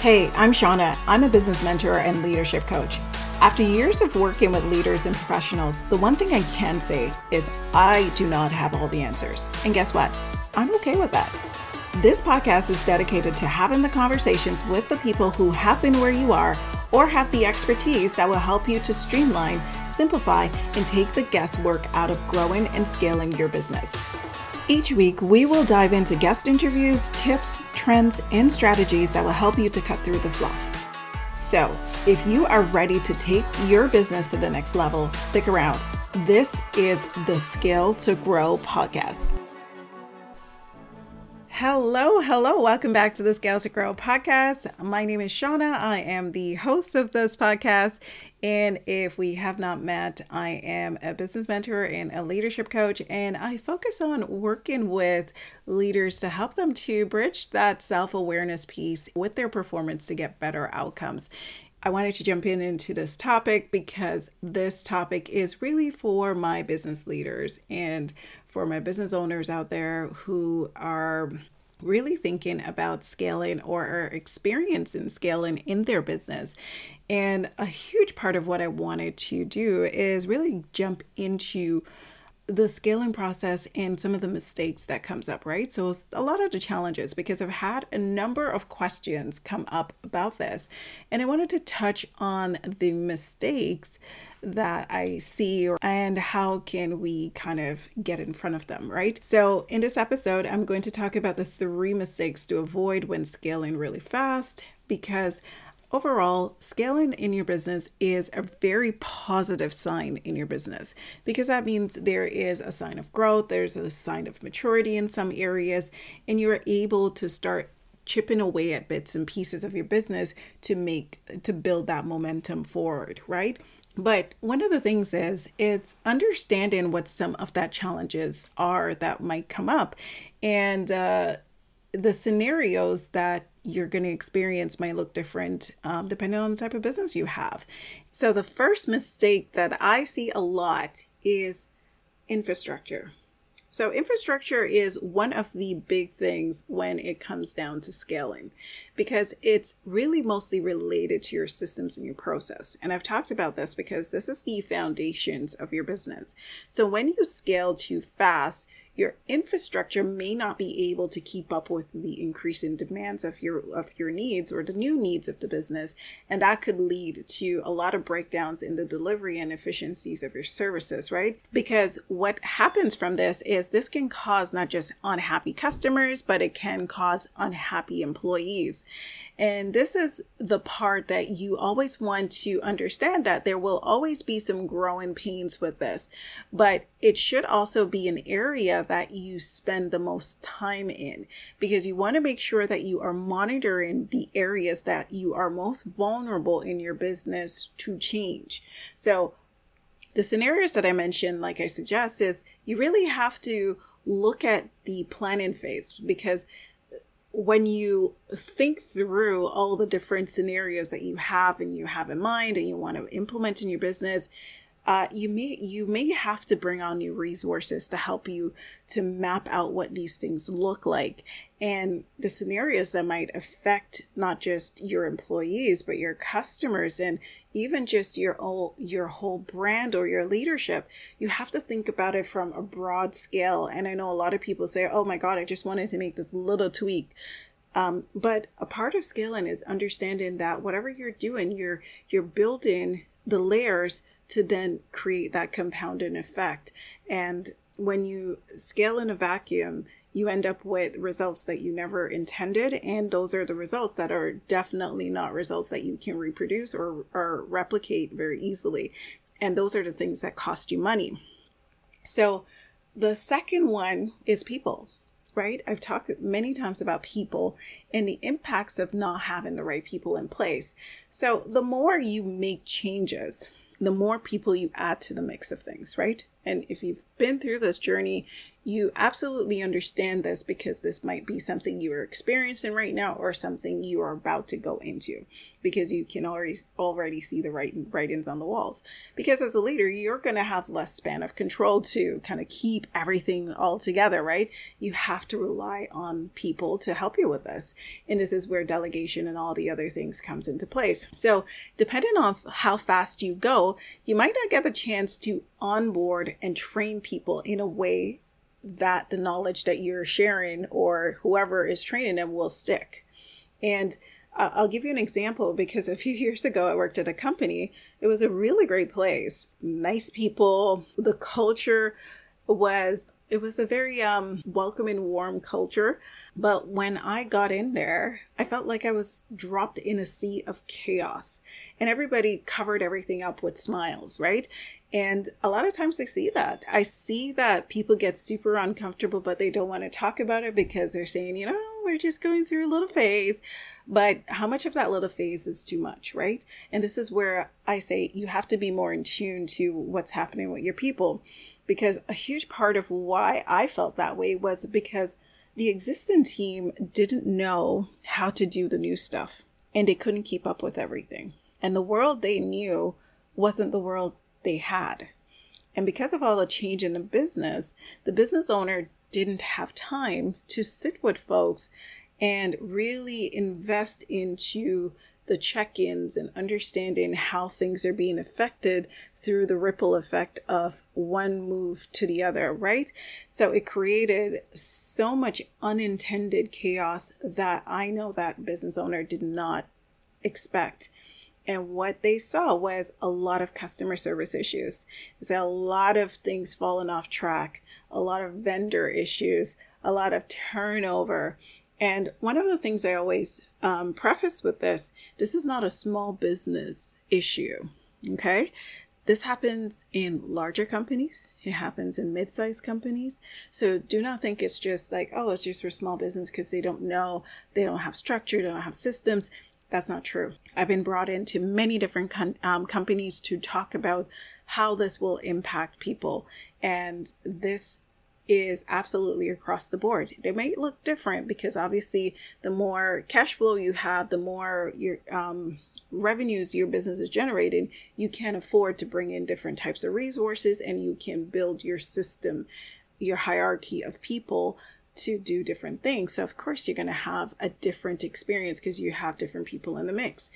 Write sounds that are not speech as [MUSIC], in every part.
Hey, I'm Shauna. I'm a business mentor and leadership coach. After years of working with leaders and professionals, the one thing I can say is I do not have all the answers. And guess what? I'm okay with that. This podcast is dedicated to having the conversations with the people who have been where you are or have the expertise that will help you to streamline, simplify, and take the guesswork out of growing and scaling your business. Each week, we will dive into guest interviews, tips, trends, and strategies that will help you to cut through the fluff. So, if you are ready to take your business to the next level, stick around. This is the Scale to Grow podcast. Hello, hello. Welcome back to the Scale to Grow podcast. My name is Shauna. I am the host of this podcast. And if we have not met, I am a business mentor and a leadership coach. And I focus on working with leaders to help them to bridge that self awareness piece with their performance to get better outcomes. I wanted to jump in into this topic because this topic is really for my business leaders and for my business owners out there who are really thinking about scaling or are experiencing scaling in their business. And a huge part of what I wanted to do is really jump into the scaling process and some of the mistakes that comes up, right? So a lot of the challenges because I've had a number of questions come up about this and I wanted to touch on the mistakes that I see and how can we kind of get in front of them, right? So, in this episode, I'm going to talk about the three mistakes to avoid when scaling really fast because overall, scaling in your business is a very positive sign in your business because that means there is a sign of growth, there's a sign of maturity in some areas, and you're able to start chipping away at bits and pieces of your business to make to build that momentum forward, right? But one of the things is it's understanding what some of that challenges are that might come up and uh, the scenarios that you're going to experience might look different um, depending on the type of business you have. So, the first mistake that I see a lot is infrastructure. So, infrastructure is one of the big things when it comes down to scaling because it's really mostly related to your systems and your process. And I've talked about this because this is the foundations of your business. So, when you scale too fast, your infrastructure may not be able to keep up with the increasing demands of your of your needs or the new needs of the business. And that could lead to a lot of breakdowns in the delivery and efficiencies of your services right? Because what happens from this is this can cause not just unhappy customers but it can cause unhappy employees and this is the part that you always want to understand that there will always be some growing pains with this, but it should also be an area that you spend the most time in because you want to make sure that you are monitoring the areas that you are most vulnerable in your business to change. So, the scenarios that I mentioned, like I suggest, is you really have to look at the planning phase because when you think through all the different scenarios that you have and you have in mind and you want to implement in your business, uh, you may you may have to bring on new resources to help you to map out what these things look like. And the scenarios that might affect not just your employees but your customers and even just your whole your whole brand or your leadership you have to think about it from a broad scale. And i know a lot of people say oh my god i just wanted to make this little tweak. Um, but a part of scaling is understanding that whatever you're doing you're you're building the layers to then create that compounding effect. And when you scale in a vacuum, you end up with results that you never intended. And those are the results that are definitely not results that you can reproduce or, or replicate very easily. And those are the things that cost you money. So the second one is people, right? I've talked many times about people and the impacts of not having the right people in place. So the more you make changes, the more people you add to the mix of things, right? And if you've been through this journey, you absolutely understand this because this might be something you are experiencing right now or something you are about to go into because you can already already see the writing writings on the walls. Because as a leader you're going to have less span of control to kind of keep everything all together right? You have to rely on people to help you with this. And this is where delegation and all the other things comes into place. So depending on how fast you go you might not get the chance to onboard and train people in a way that the knowledge that you're sharing or whoever is training them will stick. And uh, I'll give you an example because a few [LAUGHS] years ago I worked at a company. It was a really great place, nice people. The culture was it was a very um, welcoming, warm culture. But when I got in there, I felt like I was dropped in a sea of chaos. And everybody covered everything up with smiles, right? And a lot of times I see that. I see that people get super uncomfortable, but they don't want to talk about it because they're saying, you know, we're just going through a little phase. But how much of that little phase is too much, right? And this is where I say you have to be more in tune to what's happening with your people. Because a huge part of why I felt that way was because the existing team didn't know how to do the new stuff and they couldn't keep up with everything. And the world they knew wasn't the world they had. And because of all the change in the business, the business owner didn't have time to sit with folks and really invest into the check ins and understanding how things are being affected through the ripple effect of one move to the other, right? So it created so much unintended chaos that I know that business owner did not expect. And what they saw was a lot of customer service issues. There's a lot of things falling off track, a lot of vendor issues, a lot of turnover. And one of the things I always um, preface with this this is not a small business issue. Okay. This happens in larger companies. It happens in mid-sized companies. So do not think it's just like, oh, it's just for small business because they don't know, they don't have structure, they don't have systems. That's not true. I've been brought into many different com- um, companies to talk about how this will impact people. And this is absolutely across the board. They may look different because obviously the more cash flow you have, the more your um, revenues your business is generating, you can afford to bring in different types of resources and you can build your system, your hierarchy of people to do different things. So, of course, you're going to have a different experience because you have different people in the mix.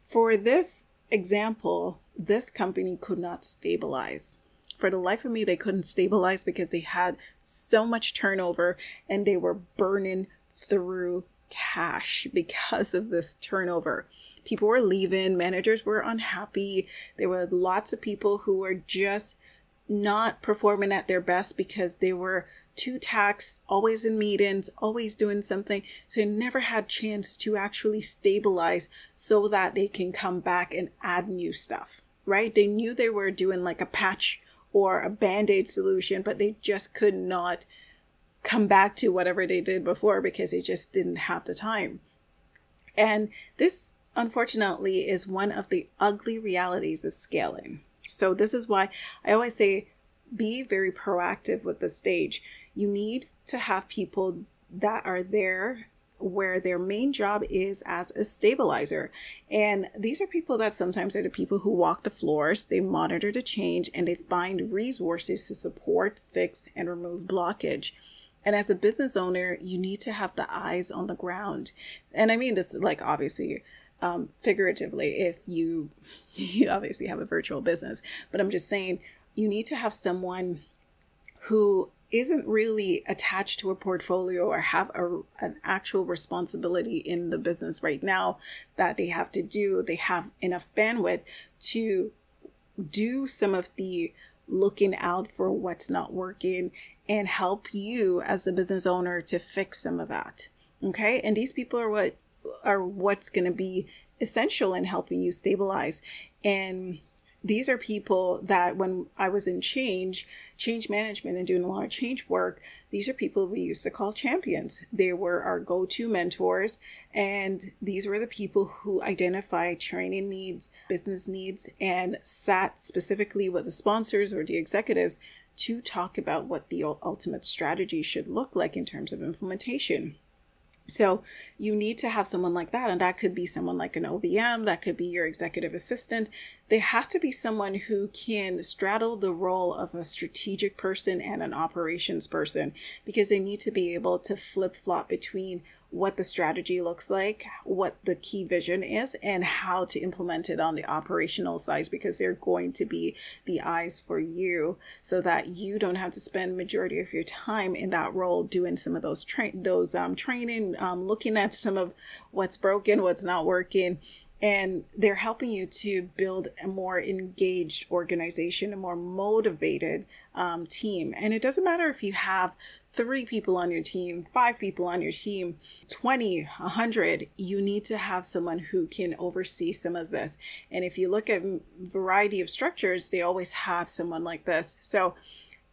For this example, this company could not stabilize. For the life of me, they couldn't stabilize because they had so much turnover and they were burning through cash [LAUGHS] because of this turnover. People were leaving, managers were unhappy. There were lots of people who were just not performing at their best because they were too taxed, always in meetings, always doing something. So they never had chance to actually stabilize so that they can come back and add new stuff, right? They knew they were doing like a patch or a band-aid solution, but they just could not come back to whatever they did before because they just didn't have the time. And this unfortunately is one of the ugly realities of scaling. So this is why I always say be very proactive with the stage you need to have people that are there where their main job is as a stabilizer. And these are people that sometimes are the people who walk the floors, they monitor the change, and they find resources to support, fix, and remove blockage. And as a business owner, you need to have the eyes on the ground. And I mean this like obviously um, figuratively if you [LAUGHS] you obviously have a virtual business, but I'm just saying you need to have someone who isn't really attached to a portfolio or have a, an actual responsibility in the business right now that they have to do, they have enough bandwidth to do some of the looking out for what's not working and help you as a business owner to fix some of that. Okay? And these people are what are what's going to be essential in helping you stabilize. And these are people that when I was in change, change management and doing a lot of change work, these are people we used to call champions. They were our go to mentors, and these were the people who identified training needs, business needs, and sat specifically with the sponsors or the executives to talk about what the ultimate strategy should look like in terms of implementation. So you need to have someone like that. And that could be someone like an OBM, that could be your executive assistant. They have to be someone who can straddle the role of a strategic person and an operations person because they need to be able to flip flop between what the strategy looks like, what the key vision is, and how to implement it on the operational side because they're going to be the eyes for you so that you don't have to spend majority of your time in that role doing some of those train those um, training, um, looking at some of what's broken, what's not working, and they're helping you to build a more engaged organization, a more motivated um, team. And it doesn't matter if you have three people on your team, five people on your team, 20, 100, you need to have someone who can oversee some of this. And if you look at variety of structures, they always have someone like this. So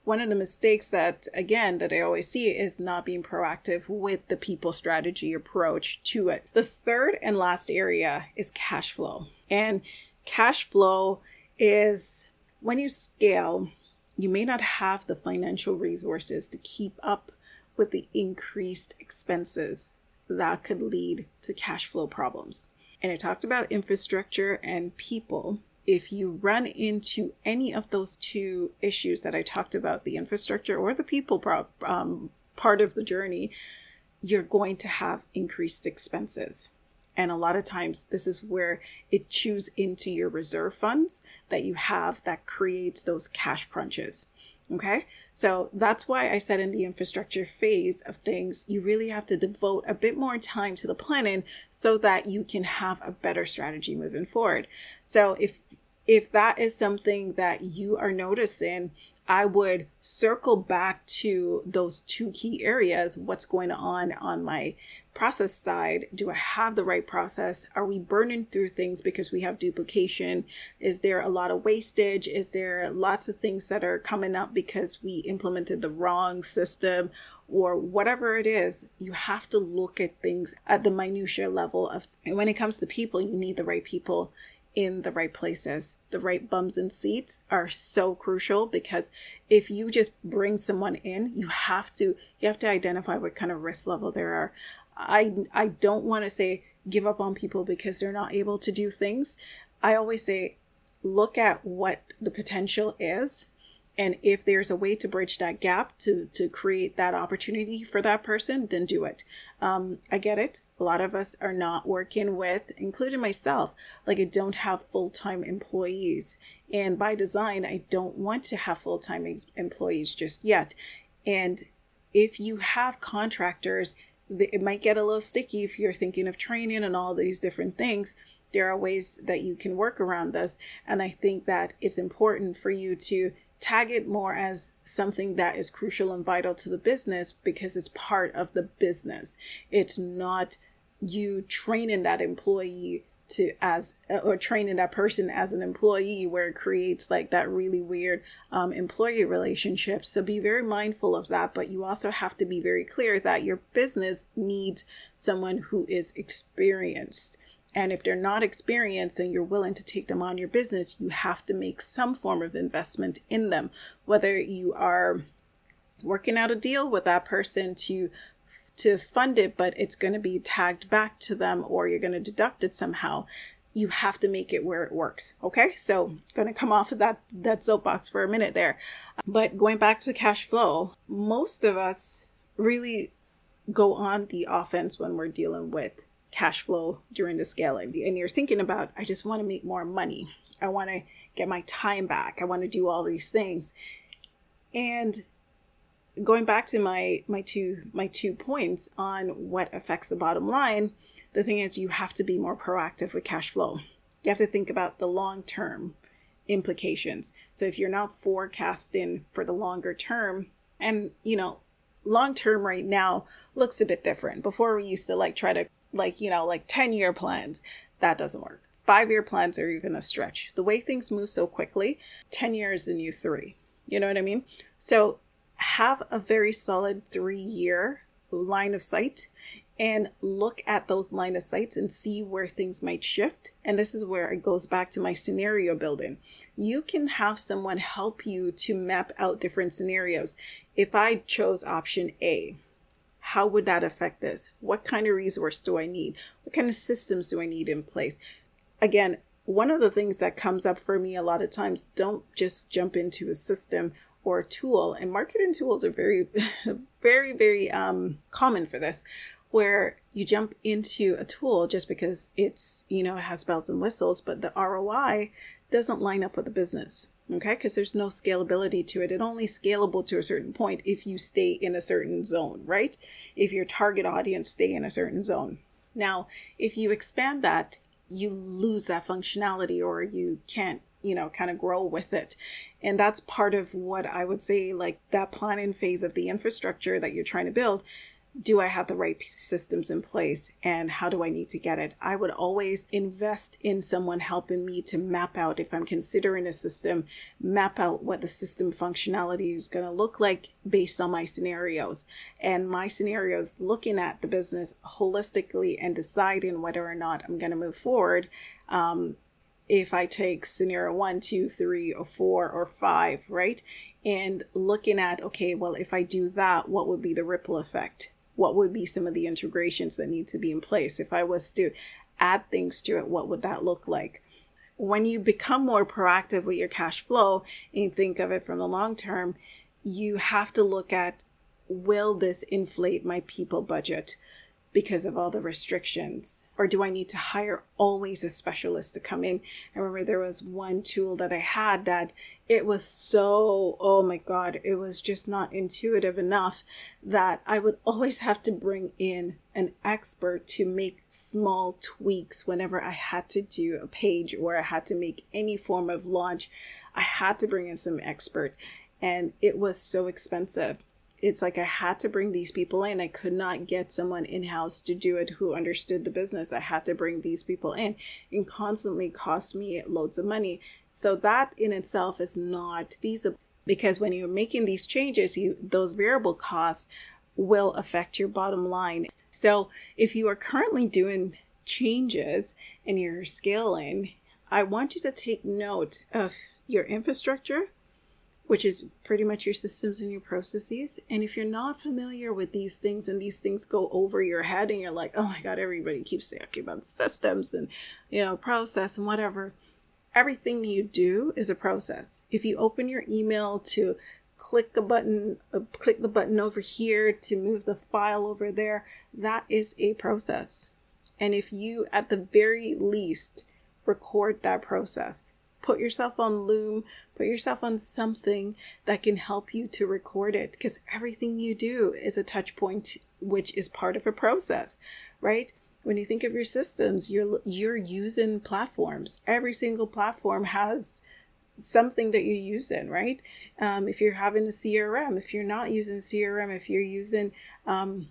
one of the mistakes that again that I always see is not being proactive with the people strategy approach to it. The third and last area is cash flow. And cash flow is when you scale, you may not have the financial resources to keep up with the increased expenses that could lead to cash flow problems. And I talked about infrastructure and people. If you run into any of those two issues that I talked about, the infrastructure or the people pro- um, part of the journey, you're going to have increased expenses. And a lot of times, this is where it chews into your reserve funds that you have that creates those cash crunches. Okay. So that's why I said in the infrastructure phase of things, you really have to devote a bit more time to the planning so that you can have a better strategy moving forward. So if if that is something that you are noticing I would circle back to those two key areas. What's going on on my process side? Do I have the right process? Are we burning through things because we have duplication? Is there a lot of wastage? Is there lots of things that are coming up because we implemented the wrong system? Or whatever it is, you have to look at things at the minutia level of and when it comes to people, you need the right people in the right places. The right bums and seats are so crucial because if you just bring someone in, you have to you have to identify what kind of risk level there are. I I don't want to say give up on people because they're not able to do things. I always say look at what the potential is and if there's a way to bridge that gap to to create that opportunity for that person then do it. Um, i get it. A lot of us are not working with including myself like i don't have full-time employees. And by design i don't want to have full-time ex- employees just yet. And if you have contractors it might get a little sticky if you're thinking of training and all these different things. There are ways that you can work around this. And i think that it's important for you to tag it more as something that is crucial and vital to the business because it's part of the business. It's not you training that employee to as or training that person as an employee where it creates like that really weird um, employee relationship so be very mindful of that but you also have to be very clear that your business needs someone who is experienced and if they're not experienced and you're willing to take them on your business, you have to make some form of investment in them, whether you are working out a deal with that person to to fund it but it's going to be tagged back to them or you're going to deduct it somehow you have to make it where it works okay? So going to come off of that that soapbox for a minute there. But going back to cash flow most of us really go on the offense when we're dealing with cash flow during the scaling and you're thinking about i just want to make more money. I want to get my time back. I want to do all these things. And going back to my my two my two points on what affects the bottom line the thing is you have to be more proactive with cash flow. You have to think about the long term implications. So if you're not forecasting for the longer term and you know long term right now looks a bit different. Before we used to like try to like, you know, like 10 year plans. That doesn't work. Five year plans are even a stretch. The way things move so quickly, 10 years in you three. You know what I mean? So have a very solid three year line of sight and look at those line of sights and see where things might shift. And this is where it goes back to my scenario building. You can have someone help you to map out different scenarios. If I chose option A, how would that affect this? What kind of resource do I need? What kind of systems do I need in place? Again, one of the things that comes up for me a lot of times don't just jump into a system or a tool and marketing tools are very [LAUGHS] very very um, common for this where you jump into a tool just because it's, you know, it has bells and whistles, but the ROI doesn't line up with the business. Okay, because there's no scalability to it. It only scalable to a certain point if you stay in a certain zone, right? If your target audience stay in a certain zone. Now, if you expand that, you lose that functionality or you can't, you know, kind of grow with it. And that's part of what I would say, like that planning phase of the infrastructure that you're trying to build do I have the right systems in place and how do I need to get it? I would always invest in someone helping me to map out, if I'm considering a system, map out what the system functionality is going to look like based on my scenarios. And my scenarios looking at the business holistically and deciding whether or not I'm going to move forward. Um, if I take scenario one, two, three, or four, or five, right? And looking at, okay, well, if I do that, what would be the ripple effect? What would be some of the integrations that need to be in place? If I was to add things to it, what would that look like? When you become more proactive with your cash flow and think of it from the long term, you have to look at will this inflate my people budget? because of all the restrictions? Or do I need to hire always a specialist to come in? I remember there was one tool that I had that it was so, oh my God, it was just not intuitive enough that I would always have to bring in an expert to make small tweaks whenever I had to do a page or I had to make any form of launch. I had to bring in some expert and it was so expensive it's like I had to bring these people in. I could not get someone in house to do it who understood the business. I had to bring these people in and constantly cost me loads of money. So that in itself is not feasible because when you're making these changes, you those variable costs will affect your bottom line. So if you are currently doing changes and you're scaling, I want you to take note of your infrastructure which is pretty much your systems and your processes. And if you're not familiar with these things and these things go over your head and you're like, oh my God, everybody keeps talking about systems and, you know, process and whatever, everything you do is a process. If you open your email to click a button, uh, click the button over here to move the file over there, that is a process. And if you, at the very least, record that process, put yourself on Loom, put yourself on something that can help you to record it because everything you do is a touch point which is part of a process, right? When you think of your systems, you're you're using platforms. Every single platform has something that you use in, right? Um, if you're having a CRM, if you're not using CRM, if you're using um,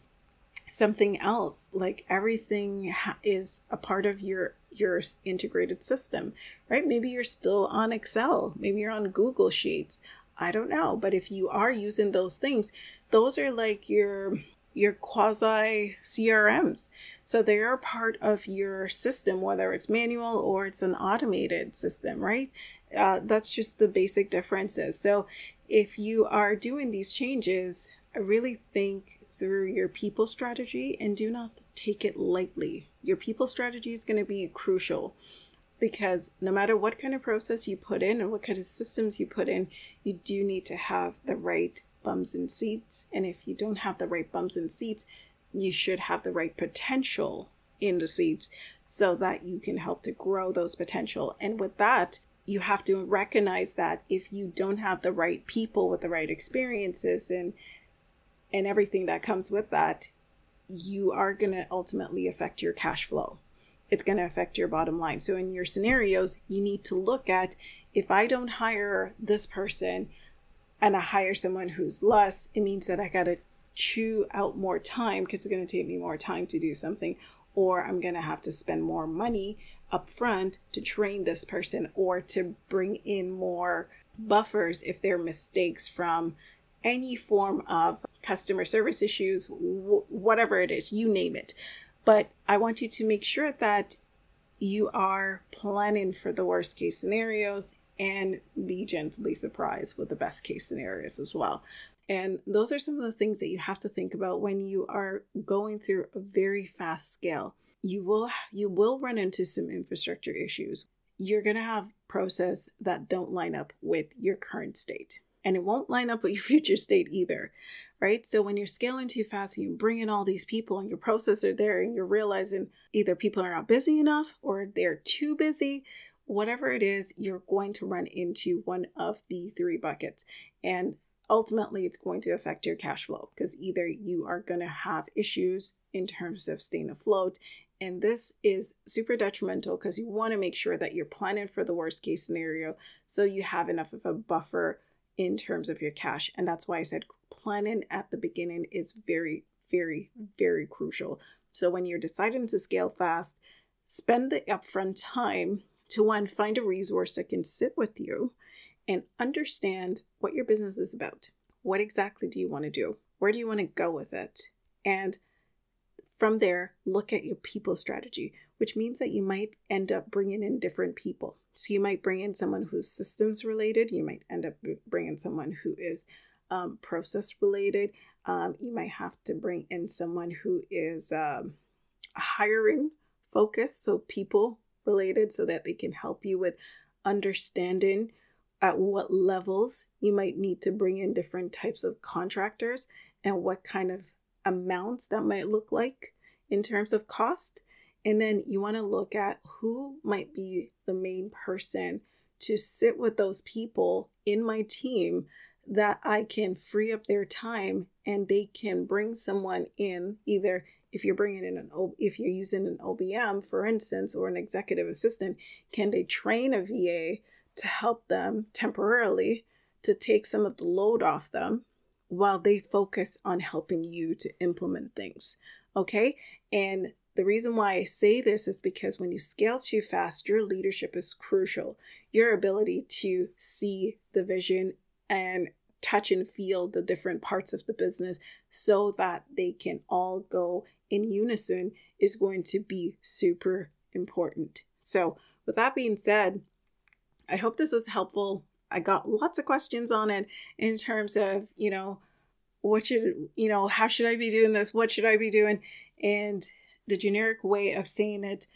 something else like everything ha- is a part of your your integrated system right? Maybe you're still on excel. Maybe you're on google sheets. I don't know. But if you are using those things those are like your your quasi crms so they are part of your system whether it's manual or it's an automated system right? Uh, that's just the basic differences. So if you are doing these changes i really think through your people strategy and do not take it lightly. Your people strategy is going to be crucial because no matter what kind of process you put in and what kind of systems you put in, you do need to have the right bums and seats. And if you don't have the right bums and seats, you should have the right potential in the seats so that you can help to grow those potential. And with that, you have to recognize that if you don't have the right people with the right experiences and and everything that comes with that, you are going to ultimately affect your cash flow. It's going to affect your bottom line. So, in your scenarios, you need to look at if I don't hire this person and I hire someone who's less, it means that I got to chew out more time because it's going to take me more time to do something, or I'm going to have to spend more money up front to train this person or to bring in more buffers if there are mistakes from any form of customer service issues, w- whatever it is, you name it. But I want you to make sure that you are planning for the worst case scenarios and be gently surprised with the best case scenarios as well. And those are some of the things that you have to think about when you are going through a very fast scale. You will you will run into some infrastructure issues. You're going to have process that don't line up with your current state. And it won't line up with [LAUGHS] your future state either. Right? So when you're scaling too fast and you bring in all these people and your process are there and you're realizing either people are not busy enough or they're too busy whatever it is, you're going to run into one of the three buckets. And ultimately, it's going to affect your cash flow because either you are going to have issues in terms of staying afloat. And this is super detrimental because you want to make sure that you're planning for the worst case scenario so you have enough of a buffer in terms of your cash. And that's why I said planning at the beginning is very, very, very crucial. So when you're deciding to scale fast, spend the upfront time to one, find a resource that can sit with you and understand what your business is about. What exactly do you want to do? Where do you want to go with it? And from there, look at your people strategy, which means that you might end up bringing in different people. So you might bring in someone who's systems related. You might end up bringing someone who is um, process related. Um, you might have to bring in someone who is um, hiring focused, so people related so that they can help you with understanding at what levels you might need to bring in different types of contractors and what kind of amounts that might look like in terms of cost. And then you want to look at who might be the main person to sit with those people in my team that I can free up their time and they can bring someone in either if you're bringing in an if you're using an OBM for instance or an executive assistant can they train a VA to help them temporarily to take some of the load off them while they focus on helping you to implement things okay? And the reason why I say this is because when you scale too fast, your leadership is crucial. Your ability to see the vision and touch and feel the different parts of the business so that they can all go in unison is going to be super important. So, with that being said, I hope this was helpful. I got lots of questions on it in terms of, you know, what should, you know, how should I be doing this? What should I be doing? And the generic way of saying it,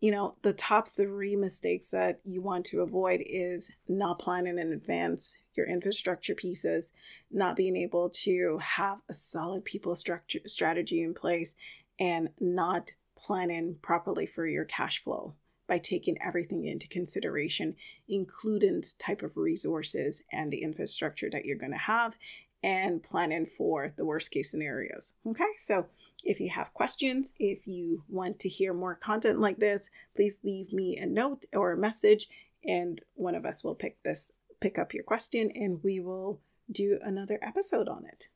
you know, the top three mistakes that you want to avoid is not planning in advance your infrastructure pieces, not being able to have a solid people structure strategy in place, and not planning properly for your cash flow by taking everything into consideration, including type of resources and the infrastructure that you're going to have and planning for the worst case scenarios. Okay, so if you have questions, if you want to hear more content like this, please leave me a note or a message, and one of us will pick this pick up your question and we will do another episode on it.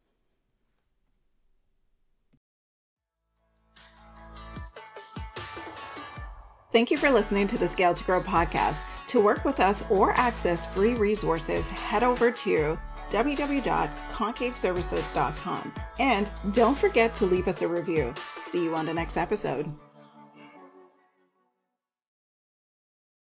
Thank you for listening to the Scale to Grow podcast. To work with us or access free resources, head over to www.koncaveservices.com. And don't forget to leave us a review. See you on the next episode.